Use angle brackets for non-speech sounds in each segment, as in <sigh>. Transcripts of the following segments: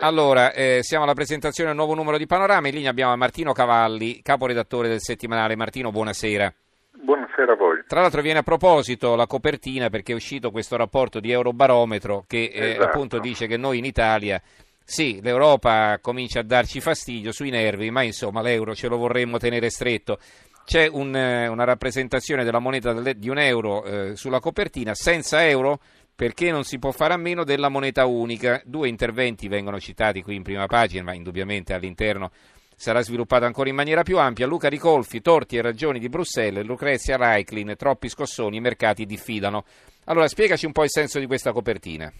Allora, eh, siamo alla presentazione del nuovo numero di Panorama. In linea abbiamo Martino Cavalli, caporedattore del settimanale. Martino, buonasera. Buonasera a voi. Tra l'altro viene a proposito la copertina perché è uscito questo rapporto di Eurobarometro che eh, Esatto. appunto dice che noi in Italia, sì, l'Europa comincia a darci fastidio sui nervi, ma insomma l'euro ce lo vorremmo tenere stretto. C'è un, eh, una rappresentazione della moneta di un euro eh, sulla copertina, senza euro perché non si può fare a meno della moneta unica. Due interventi vengono citati qui in prima pagina, ma indubbiamente all'interno sarà sviluppato ancora in maniera più ampia. Luca Ricolfi, torti e ragioni di Bruxelles, Lucrezia Reiklin, troppi scossoni, i mercati diffidano. Allora, spiegaci un po' il senso di questa copertina.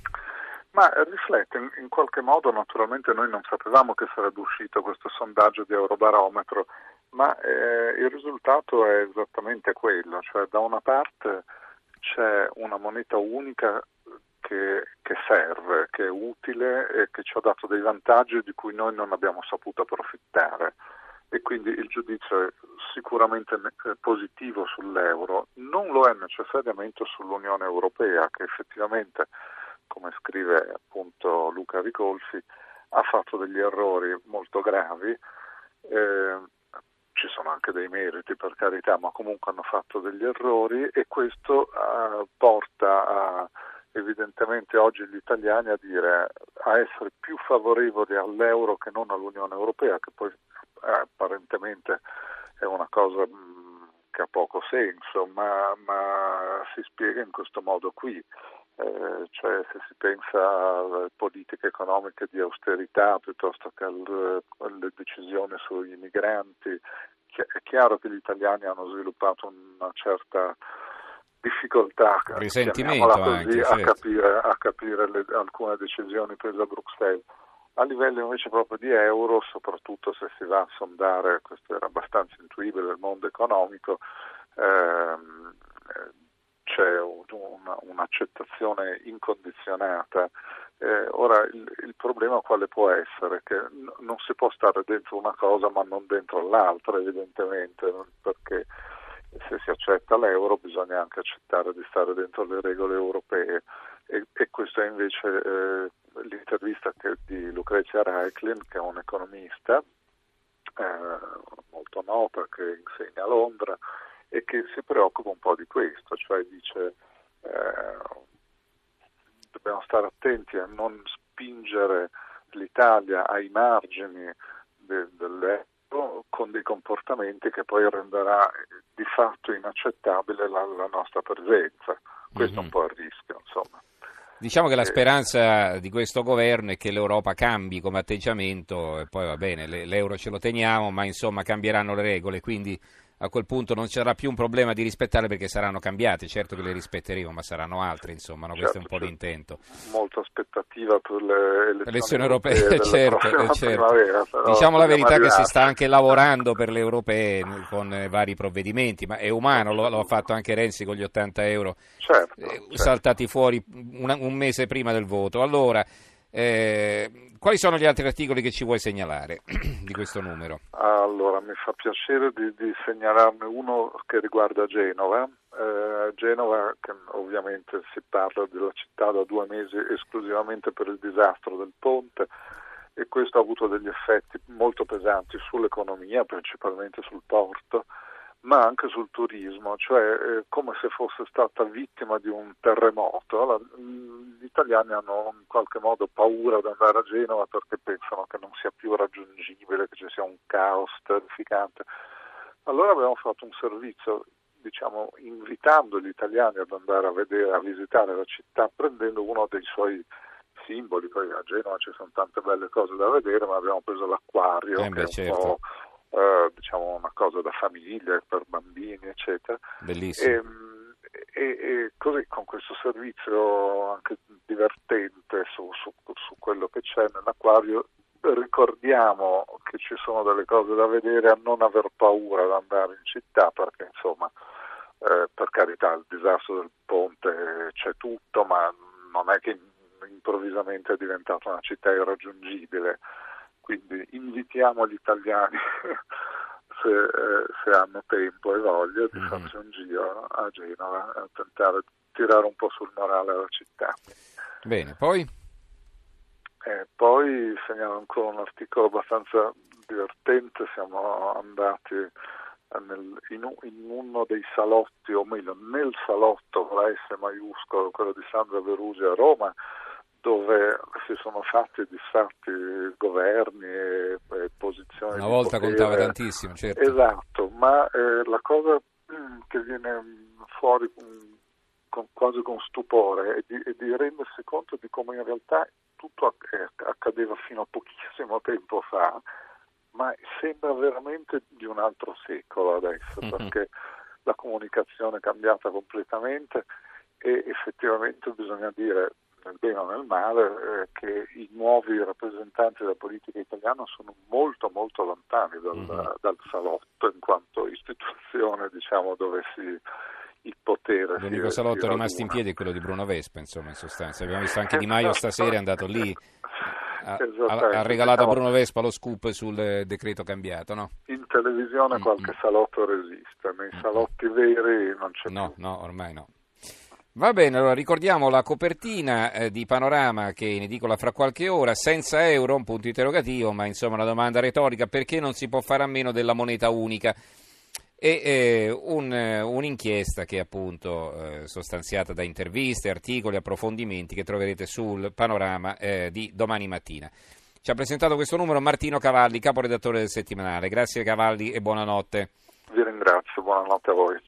Ma eh, riflette in, qualche modo, naturalmente noi non sapevamo che sarebbe uscito questo sondaggio di Eurobarometro, ma eh, il risultato è esattamente quello, cioè da una parte c'è una moneta unica che, che serve, che è utile e che ci ha dato dei vantaggi di cui noi non abbiamo saputo approfittare e quindi il giudizio è sicuramente eh, positivo sull'euro, non lo è necessariamente sull'Unione Europea che effettivamente, come scrive appunto Luca Ricolfi, ha fatto degli errori molto gravi. eh, ci sono anche dei meriti per carità, ma comunque hanno fatto degli errori e questo eh, porta a, evidentemente oggi gli italiani a dire a essere più favorevoli all'euro che non all'Unione Europea, che poi eh, apparentemente è una cosa mh, che ha poco senso, ma, ma si spiega in questo modo qui. Eh, cioè se si pensa alle politiche economiche di austerità piuttosto che al- alle decisioni sui migranti, chi- è chiaro che gli italiani hanno sviluppato una certa difficoltà così, anche, a capire, a capire le- alcune decisioni prese a Bruxelles. A livello invece proprio di euro, soprattutto se si va a sondare, questo era abbastanza intuibile, il mondo economico, ehm, eh, c'è un- una- un'accettazione incondizionata. Eh, ora il, il problema quale può essere? Che n- non si può stare dentro una cosa ma non dentro l'altra evidentemente, perché se si accetta l'euro bisogna anche accettare di stare dentro le regole europee e, e questa è invece eh, l'intervista che- di Lucrezia Reiklin che è un economista eh, molto nota che insegna a Londra e che si preoccupa un po' di questo, cioè dice eh, dobbiamo stare attenti a non spingere l'Italia ai margini de- dell'euro con dei comportamenti che poi renderà di fatto inaccettabile la, la nostra presenza. Questo è Mhm. un po' il rischio, insomma. Diciamo che la Eh. speranza di questo governo è che l'Europa cambi come atteggiamento e poi va bene, le- l'euro ce lo teniamo, ma insomma cambieranno le regole, quindi a quel punto non c'era più un problema di rispettarle perché saranno cambiate, certo che le rispetteremo, ma saranno altre, insomma, no? questo è un Certo, po' certo. l'intento. Molta aspettativa per le elezioni, europee, della <laughs> certo, eh, certo. Diciamo la verità che si sta anche lavorando per le europee con eh, vari provvedimenti, ma è umano, lo, lo ha fatto anche Renzi con gli 80 euro Certo, eh, certo. saltati fuori una- un mese prima del voto. Allora, eh, quali sono gli altri articoli che ci vuoi segnalare <clears throat> di questo numero? Allora, mi fa piacere di, di segnalarne uno che riguarda Genova. Eh, Genova, che ovviamente si parla della città da due mesi esclusivamente per il disastro del ponte e questo ha avuto degli effetti molto pesanti sull'economia, principalmente sul porto, ma anche sul turismo, cioè eh, come se fosse stata vittima di un terremoto. La- mh, gli italiani hanno in qualche modo paura di andare a Genova perché pensano che non sia più raggiungibile, che ci sia un caos terrificante. Allora abbiamo fatto un servizio, diciamo, invitando gli italiani ad andare a vedere, a visitare la città, prendendo uno dei suoi simboli, poi a Genova ci sono tante belle cose da vedere, ma abbiamo preso l'acquario, Eh che beh, è un certo. po' eh, diciamo una cosa da famiglia, per bambini, eccetera. Bellissimo. E, e, e così con questo servizio anche divertente su, su, su quello che c'è nell'acquario ricordiamo che ci sono delle cose da vedere a non aver paura ad andare in città perché insomma eh, per carità il disastro del ponte c'è tutto ma non è che improvvisamente è diventata una città irraggiungibile quindi invitiamo gli italiani <laughs> se, eh, se hanno tempo e voglia di Mhm. farsi un giro a Genova a tentare di tirare un po' sul morale alla città. Bene, poi? Eh, poi segnalo ancora un articolo abbastanza divertente, siamo andati nel, in, in, uno dei salotti, o meglio nel salotto con la S maiuscolo, quello di Sandra Verusi a Roma, dove si sono fatti e disfatti governi e, e posizioni. Una volta potere. contava tantissimo, certo. Esatto, ma eh, la cosa mm, che viene fuori mm, con, quasi con stupore è di, è di, rendersi conto di come in realtà tutto accadeva fino a pochissimo <laughs> tempo fa, ma sembra veramente di un altro secolo adesso, mm-hmm. perché la comunicazione è cambiata completamente e effettivamente bisogna dire nel bene o nel male, eh, che i nuovi rappresentanti della politica italiana sono molto molto lontani dal, mm-hmm. dal salotto in quanto istituzione diciamo, dove si, il potere. L'unico salotto rimasto in piedi è quello di Bruno Vespa, insomma, in sostanza. Abbiamo visto anche Di <laughs> Maio stasera, è andato lì. Ha, ha, regalato a Bruno Vespa lo scoop sul decreto cambiato, no? In televisione mm-hmm. qualche salotto resiste, nei salotti veri non c'è no, più. No, ormai no. Va bene, allora ricordiamo la copertina eh, di Panorama che in edicola fra qualche ora, senza euro, un punto interrogativo, ma insomma una domanda retorica, perché non si può fare a meno della moneta unica? E eh, un, un'inchiesta che è appunto eh, sostanziata da interviste, articoli, approfondimenti che troverete sul Panorama eh, di domani mattina. Ci ha presentato questo numero Martino Cavalli, caporedattore del settimanale. Grazie Cavalli e buonanotte. Vi ringrazio, buonanotte a voi.